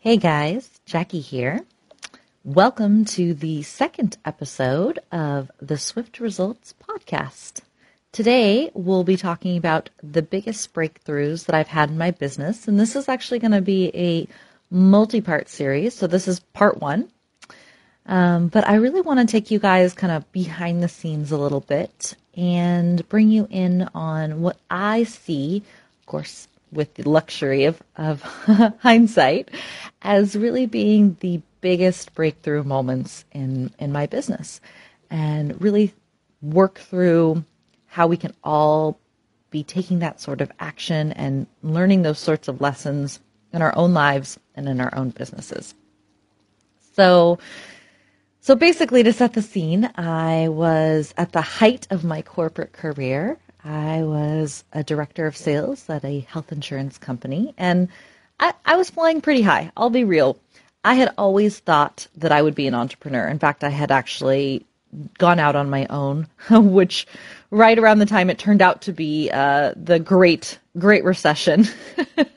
Hey guys, Jackie here. Welcome to the second episode of the Swift Results podcast. Today we'll be talking about the biggest breakthroughs that I've had in my business, and this is actually going to be a multi part series. So, this is part one. Um, but I really want to take you guys kind of behind the scenes a little bit and bring you in on what I see, of course, with the luxury of, of hindsight, as really being the biggest breakthrough moments in, in my business and really work through how we can all be taking that sort of action and learning those sorts of lessons in our own lives and in our own businesses. So, so basically, to set the scene, I was at the height of my corporate career. I was a director of sales at a health insurance company, and I, I was flying pretty high. I'll be real. I had always thought that I would be an entrepreneur. In fact, I had actually gone out on my own, which right around the time it turned out to be uh, the great Great Recession.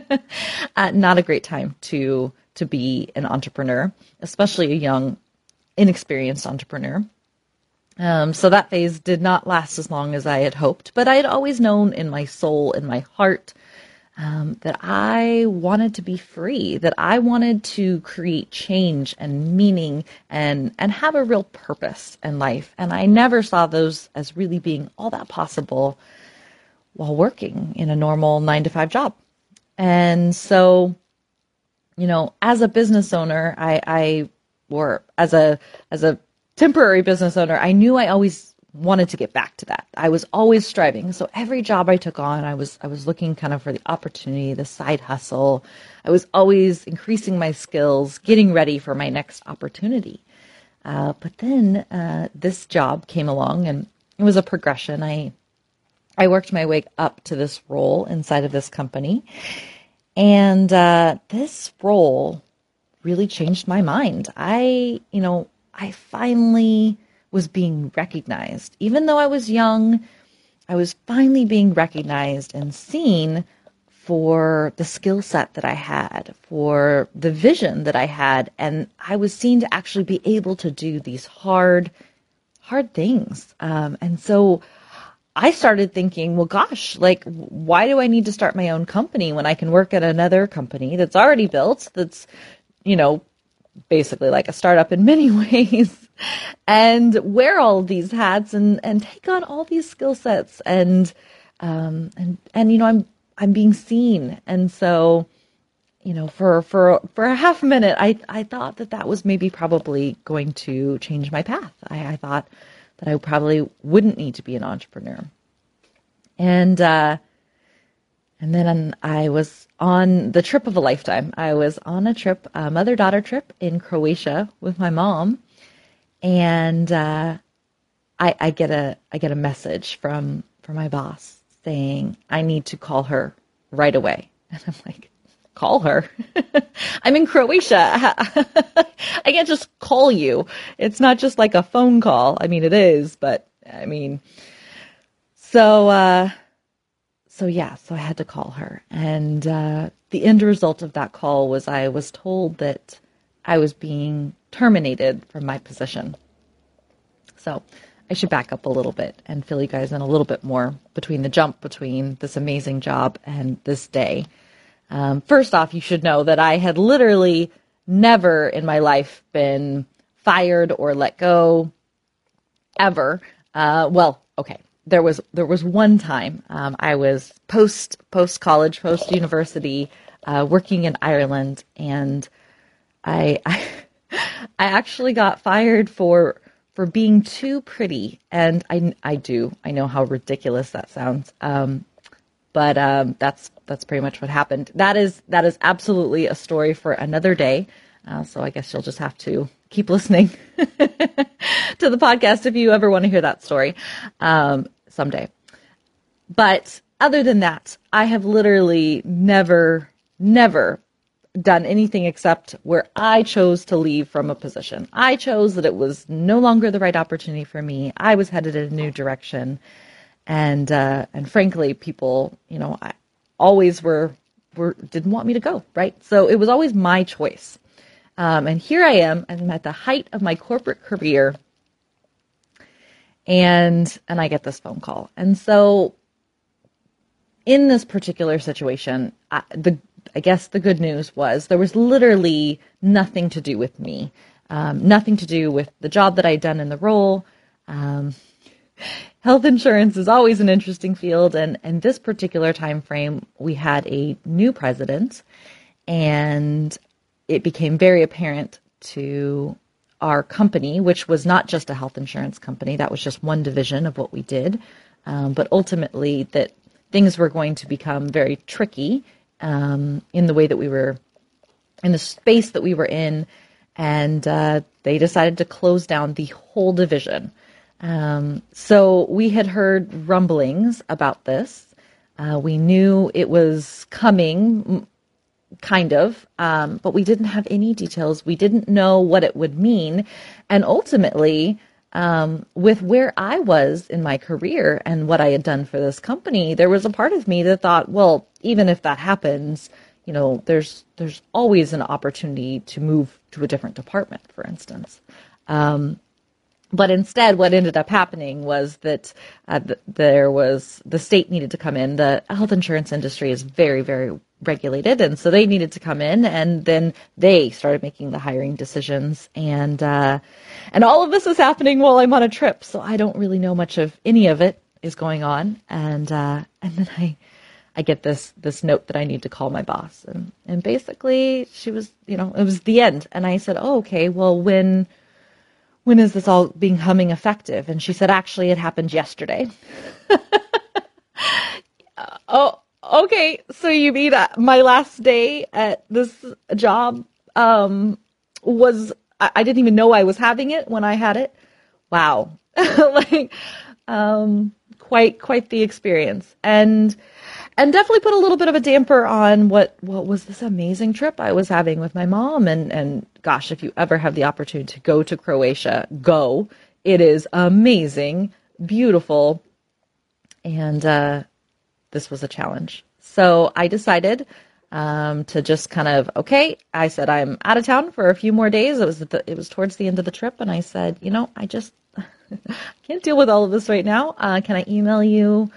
uh, not a great time to to be an entrepreneur, especially a young, inexperienced entrepreneur. Um, so that phase did not last as long as I had hoped, but I had always known in my soul, in my heart, um, that I wanted to be free, that I wanted to create change and meaning and and have a real purpose in life. And I never saw those as really being all that possible while working in a normal nine to five job. And so, you know, as a business owner, I, I or as a as a temporary business owner, I knew I always wanted to get back to that. I was always striving. So every job I took on, I was I was looking kind of for the opportunity, the side hustle. I was always increasing my skills, getting ready for my next opportunity. Uh, but then uh, this job came along, and it was a progression. I I worked my way up to this role inside of this company, and uh, this role really changed my mind. I you know I finally was being recognized. Even though I was young, I was finally being recognized and seen for the skill set that I had, for the vision that I had, and I was seen to actually be able to do these hard, hard things. Um, and so I started thinking, well, gosh, like, why do I need to start my own company when I can work at another company that's already built, that's, you know, basically like a startup in many ways? and wear all these hats and and take on all these skill sets and um and and you know I'm I'm being seen and so you know for for for a half minute I I thought that that was maybe probably going to change my path I, I thought that I probably wouldn't need to be an entrepreneur and uh and then I was on the trip of a lifetime. I was on a trip, a mother daughter trip in Croatia with my mom and uh, I, I get a I get a message from from my boss saying I need to call her right away, and I'm like, call her. I'm in Croatia. I can't just call you. It's not just like a phone call. I mean, it is, but I mean, so uh, so yeah, so I had to call her, and uh, the end result of that call was I was told that I was being terminated from my position. So I should back up a little bit and fill you guys in a little bit more between the jump between this amazing job and this day. Um, first off, you should know that I had literally never in my life been fired or let go ever. Uh, well, okay. There was there was one time um, I was post post college post university uh, working in Ireland and I, I I actually got fired for for being too pretty. And I, I do. I know how ridiculous that sounds. Um, but um, that's that's pretty much what happened. That is that is absolutely a story for another day. Uh, so I guess you'll just have to keep listening to the podcast if you ever want to hear that story um, someday. But other than that, I have literally never, never done anything except where I chose to leave from a position. I chose that it was no longer the right opportunity for me. I was headed in a new direction, and uh, and frankly, people, you know, I always were were didn't want me to go, right? So it was always my choice. Um, and here I am, I'm at the height of my corporate career, and and I get this phone call. And so in this particular situation, I, the I guess the good news was there was literally nothing to do with me, um, nothing to do with the job that I'd done in the role. Um, health insurance is always an interesting field, and in this particular time frame, we had a new president, and it became very apparent to our company, which was not just a health insurance company, that was just one division of what we did, um, but ultimately that things were going to become very tricky um, in the way that we were in the space that we were in, and uh, they decided to close down the whole division. Um, so we had heard rumblings about this. Uh, we knew it was coming, kind of, um, but we didn't have any details. We didn't know what it would mean. And ultimately, um, with where I was in my career and what I had done for this company, there was a part of me that thought, well, even if that happens, you know, there's there's always an opportunity to move to a different department, for instance. Um, but instead, what ended up happening was that uh, th- there was the state needed to come in. The health insurance industry is very, very regulated, and so they needed to come in, and then they started making the hiring decisions, and uh, and all of this is happening while I'm on a trip, so I don't really know much of any of it is going on, and uh, and then I. I get this this note that I need to call my boss, and and basically she was, you know, it was the end, and I said, oh, okay, well, when when is this all becoming effective? And she said, actually, it happened yesterday. oh, okay. So you mean my last day at this job um, was, I didn't even know I was having it when I had it. Wow. like, um, quite, quite the experience. And, and definitely put a little bit of a damper on what what was this amazing trip I was having with my mom. And and gosh if you ever have the opportunity to go to Croatia go. It is amazing beautiful. And uh, this was a challenge. So I decided um, to just kind of okay I said I'm out of town for a few more days. It was the, it was towards the end of the trip. And I said you know I just can't deal with all of this right now. Uh, can I email you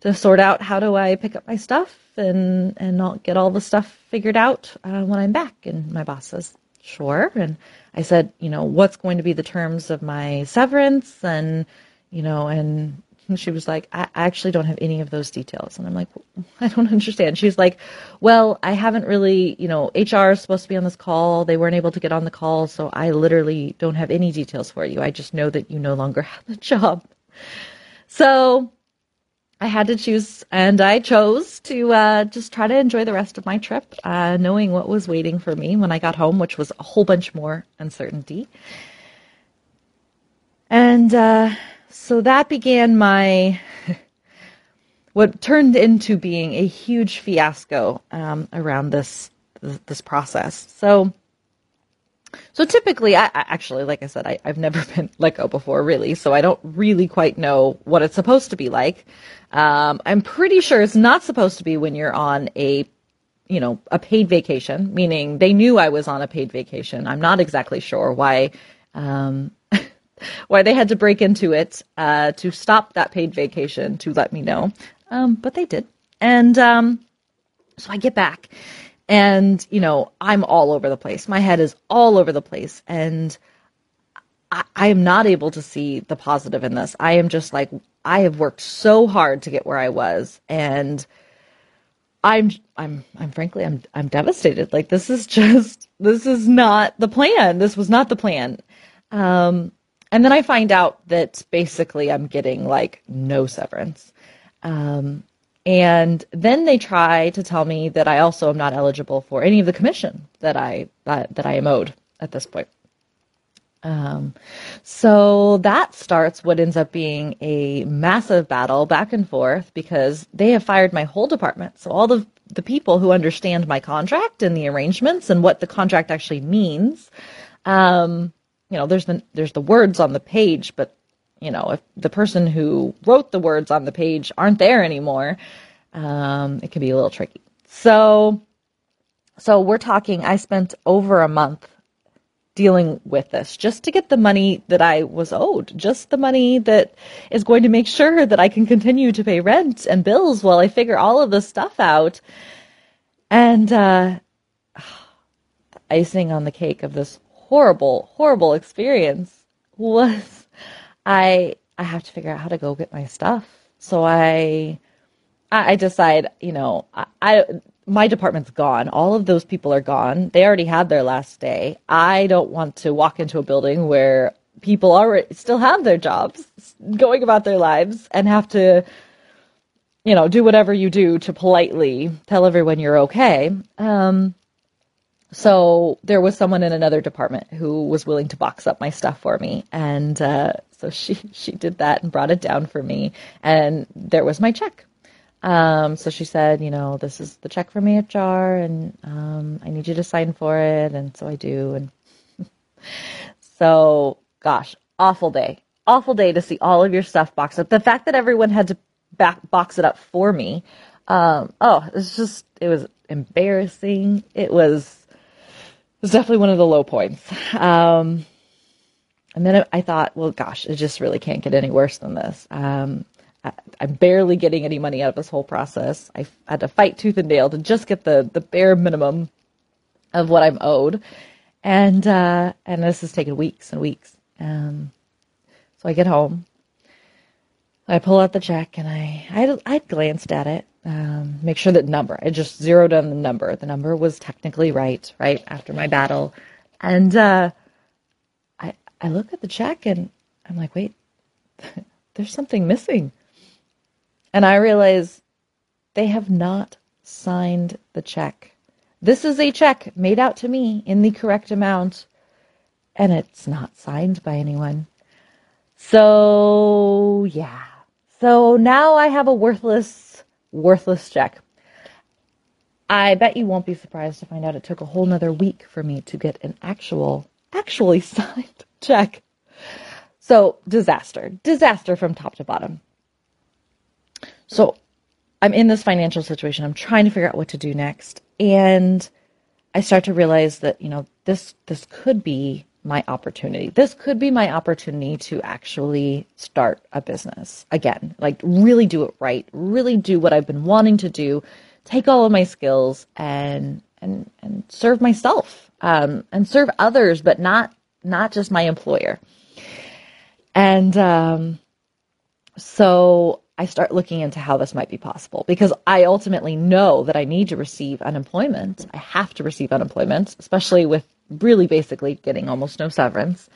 to sort out how do I pick up my stuff and and not get all the stuff figured out uh, when I'm back. And my boss says, sure. And I said, you know, what's going to be the terms of my severance? And you know, and she was like, I, actually don't have any of those details. And I'm like, I don't understand. She's like, well, I haven't really, you know, HR is supposed to be on this call. They weren't able to get on the call. So I literally don't have any details for you. I just know that you no longer have the job. So I had to choose, and I chose to uh, just try to enjoy the rest of my trip, uh, knowing what was waiting for me when I got home, which was a whole bunch more uncertainty. And uh, so that began my what turned into being a huge fiasco um, around this this process. So so typically, I, actually, like I said, I, have never been let go before, really. So I don't really quite know what it's supposed to be like. Um, I'm pretty sure it's not supposed to be when you're on a, you know, a paid vacation. Meaning they knew I was on a paid vacation. I'm not exactly sure why, um, why they had to break into it uh, to stop that paid vacation to let me know. Um, but they did, and um, so I get back and, you know, I'm all over the place. My head is all over the place. And I, I am not able to see the positive in this. I am just like, I have worked so hard to get where I was. And I'm, I'm, I'm frankly, I'm, I'm devastated. Like, this is just, this is not the plan. This was not the plan. Um, and then I find out that basically I'm getting like no severance. Um, and then they try to tell me that I also am not eligible for any of the commission that I that, that I am owed at this point. Um, so that starts what ends up being a massive battle back and forth because they have fired my whole department. So all the the people who understand my contract and the arrangements and what the contract actually means. Um, you know, there's the there's the words on the page, but you know, if the person who wrote the words on the page aren't there anymore, um, it can be a little tricky. So, so we're talking, I spent over a month dealing with this just to get the money that I was owed, just the money that is going to make sure that I can continue to pay rent and bills while I figure all of this stuff out. And uh, icing on the cake of this horrible, horrible experience was I I have to figure out how to go get my stuff. So I I decide, you know, I, I my department's gone. All of those people are gone. They already had their last day. I don't want to walk into a building where people already still have their jobs, going about their lives, and have to, you know, do whatever you do to politely tell everyone you're okay. Um, so there was someone in another department who was willing to box up my stuff for me, and uh, so she she did that and brought it down for me, and there was my check. Um, so she said, you know, this is the check from AHR, and um, I need you to sign for it, and so I do, and so gosh, awful day, awful day to see all of your stuff boxed up. The fact that everyone had to back box it up for me, um, oh, it's just it was embarrassing. It was was definitely one of the low points. Um, and then I thought, well, gosh, it just really can't get any worse than this. Um, I, am barely getting any money out of this whole process. I had to fight tooth and nail to just get the the bare minimum of what I'm owed, and uh, and this has taken weeks and weeks. Um, so I get home, I pull out the check, and I I I glanced at it, um, make sure that number. I just zeroed on the number. The number was technically right, right after my battle, and uh, I I look at the check and I'm like, wait, there's something missing, and I realize they have not signed the check. This is a check made out to me in the correct amount, and it's not signed by anyone. So yeah. So now I have a worthless worthless check. I bet you won't be surprised to find out it took a whole nother week for me to get an actual, actually signed check. So, disaster, disaster from top to bottom. So, I'm in this financial situation. I'm trying to figure out what to do next. And I start to realize that, you know, this this could be my opportunity. This could be my opportunity to actually start a business again, like really do it right, really do what I've been wanting to do, take all of my skills and and and serve myself um, and serve others, but not not just my employer. And um, so I start looking into how this might be possible because I ultimately know that I need to receive unemployment. I have to receive unemployment, especially with really basically getting almost no severance.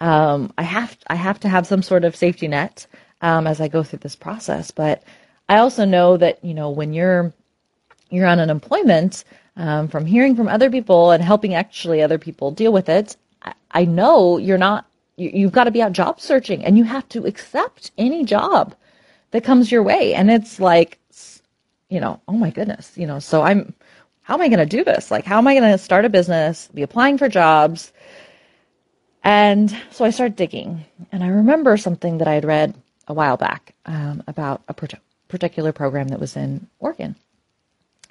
Um, I have I have to have some sort of safety net um, as I go through this process. But I also know that you know when you're you're on unemployment, um, from hearing from other people and helping actually other people deal with it, I, I know you're not. You, you've got to be out job searching, and you have to accept any job that comes your way. And it's like, you know, oh my goodness, you know. So I'm how am I going to do this? Like, how am I going to start a business, be applying for jobs? And so I started digging. And I remember something that I had read a while back um, about a particular program that was in Oregon.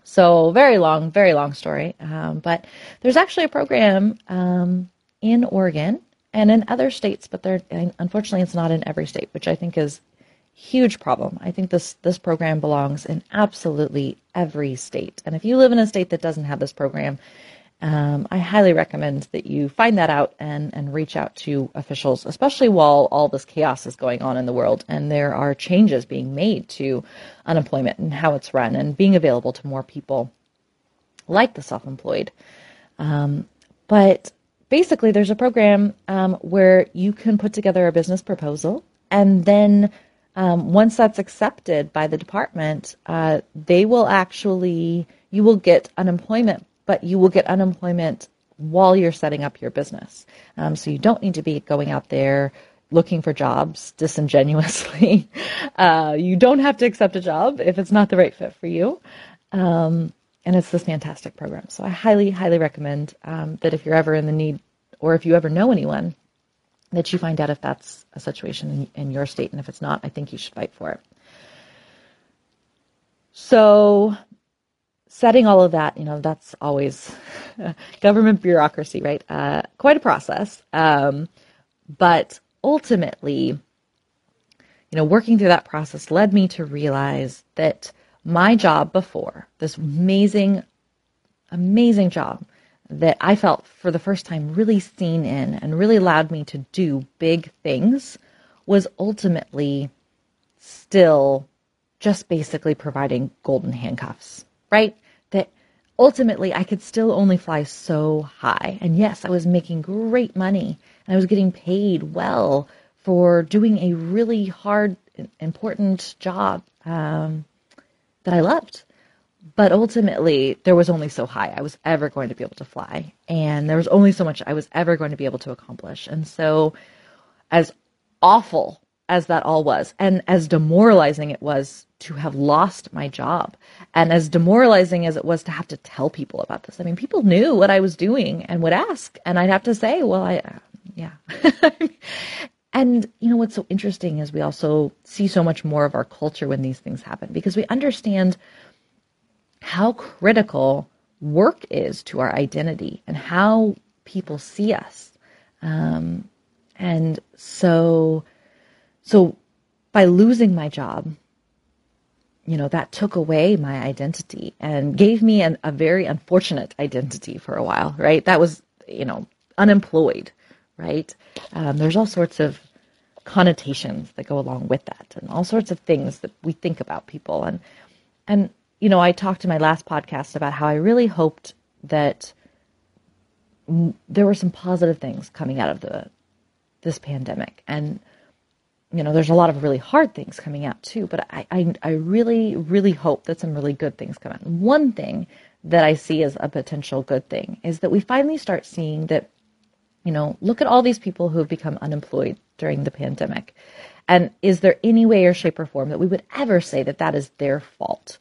So, very long, very long story. Um, but there's actually a program um, in Oregon and in other states, but there, unfortunately, it's not in every state, which I think is huge problem. I think this this program belongs in absolutely every state. And if you live in a state that doesn't have this program, um, I highly recommend that you find that out and, and reach out to officials, especially while all this chaos is going on in the world and there are changes being made to unemployment and how it's run and being available to more people like the self employed. Um, but basically, there's a program um, where you can put together a business proposal and then um, once that's accepted by the department, uh, they will actually, you will get unemployment, but you will get unemployment while you're setting up your business. Um, so you don't need to be going out there looking for jobs disingenuously. Uh, you don't have to accept a job if it's not the right fit for you. Um, and it's this fantastic program. So I highly, highly recommend um, that if you're ever in the need or if you ever know anyone that you find out if that's a situation in, in your state. And if it's not, I think you should fight for it. So, setting all of that, you know, that's always government bureaucracy, right? Uh, quite a process. Um, but ultimately, you know, working through that process led me to realize that my job before, this amazing, amazing job that I felt for the first time really seen in and really allowed me to do big things, was ultimately still just basically providing golden handcuffs, right? That ultimately I could still only fly so high. And yes, I was making great money and I was getting paid well for doing a really hard, important job um, that I loved. But ultimately, there was only so high I was ever going to be able to fly. And there was only so much I was ever going to be able to accomplish. And so, as awful as that all was, and as demoralizing it was to have lost my job, and as demoralizing as it was to have to tell people about this. I mean, people knew what I was doing and would ask, and I'd have to say, well, I, uh, yeah. and, you know, what's so interesting is we also see so much more of our culture when these things happen because we understand how critical work is to our identity and how people see us. Um, and so, so by losing my job, you know, that took away my identity and gave me an, a very unfortunate identity for a while, right? That was, you know, unemployed, right? Um, there's all sorts of connotations that go along with that and all sorts of things that we think about people. And, and, you know, I talked in my last podcast about how I really hoped that there were some positive things coming out of the this pandemic. And you know there's a lot of really hard things coming out too but I, I i really really hope that some really good things come out. One thing that i see as a potential good thing is that we finally start seeing that you know look at all these people who have become unemployed during the pandemic. And is there any way or shape or form that we would ever say that that is their fault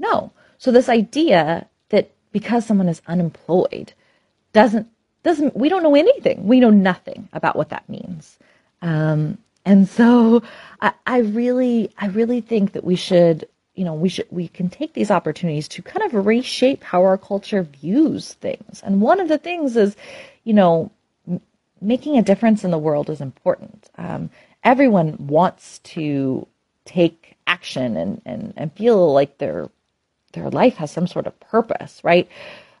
no. So this idea that because someone is unemployed doesn't doesn't we don't know anything. We know nothing about what that means. Um, and so I, I really i really think that we should you know we should we can take these opportunities to kind of reshape how our culture views things. And one of the things is you know making a difference in the world is important. Um, everyone wants to take action and, and and feel like their their life has some sort of purpose right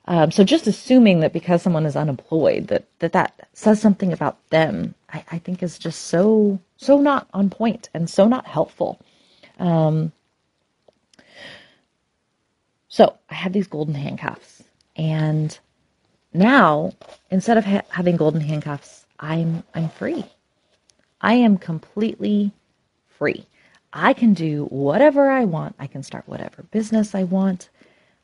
um, so just assuming that because someone is unemployed that that, that says something about them, I, I think is just so so not on point and so not helpful. Um, so I had these golden handcuffs, and now instead of ha- having golden handcuffs, I'm I'm free. I am completely free. I can do whatever I want. I can start whatever business I want.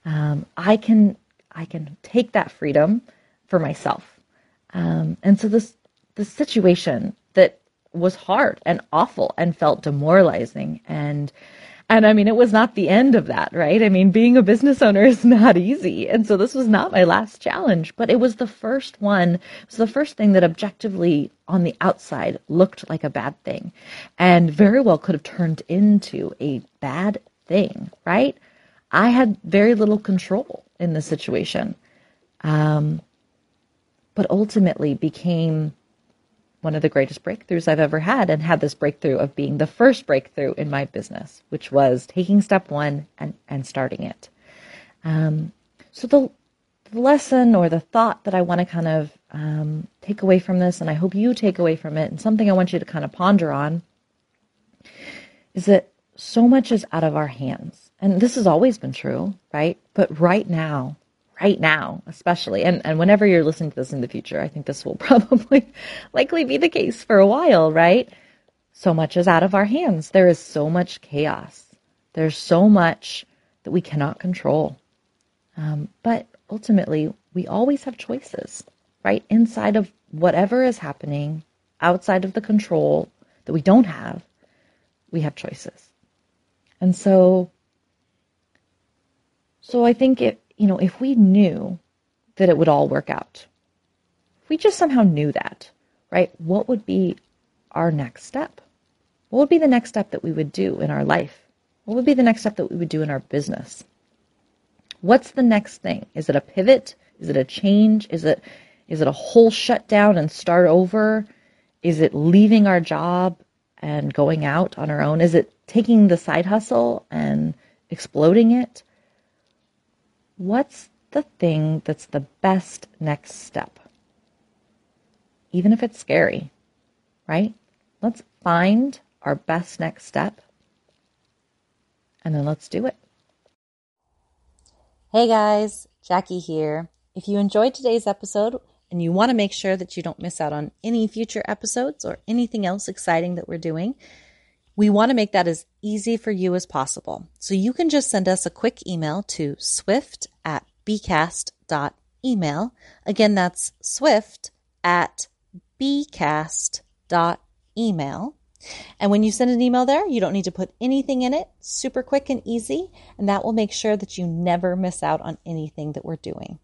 Um, I can I can take that freedom for myself. Um, and so this this situation that was hard and awful and felt demoralizing and and I mean it was not the end of that, right? I mean being a business owner is not easy. And so this was not my last challenge, but it was the first one. It was the first thing that objectively on the outside looked like a bad thing and very well could have turned into a bad thing, right? I had very little control in the situation. Um, but ultimately became one of the greatest breakthroughs I've ever had and had this breakthrough of being the first breakthrough in my business, which was taking step one and, and starting it. Um, so the, the, lesson or the thought that I want to kind of um, take away from this, and I hope you take away from it, and something I want you to kind of ponder on, is that so much is out of our hands. And this has always been true, right? But right now, right now, especially, and, and whenever you're listening to this in the future, I think this will probably likely be the case for a while, right? So much is out of our hands. There is so much chaos. There's so much that we cannot control. Um, but ultimately, we always have choices, right? Inside of whatever is happening, outside of the control that we don't have, we have choices. And so, so I think it, you know, if we knew that it would all work out, if we just somehow knew that, right, what would be our next step? What would be the next step that we would do in our life? What would be the next step that we would do in our business? What's the next thing? Is it a pivot? Is it a change? Is it is it a whole shutdown and start over? Is it leaving our job and going out on our own? Is it taking the side hustle and exploding it? What's the thing that's the best next step? Even if it's scary, right? Let's find our best next step and then let's do it. Hey guys, Jackie here. If you enjoyed today's episode and you want to make sure that you don't miss out on any future episodes or anything else exciting that we're doing, we want to make that as easy for you as possible. So you can just send us a quick email to swift at bcast.email. Again, that's swift at bcast.email. And when you send an email there, you don't need to put anything in it. Super quick and easy. And that will make sure that you never miss out on anything that we're doing.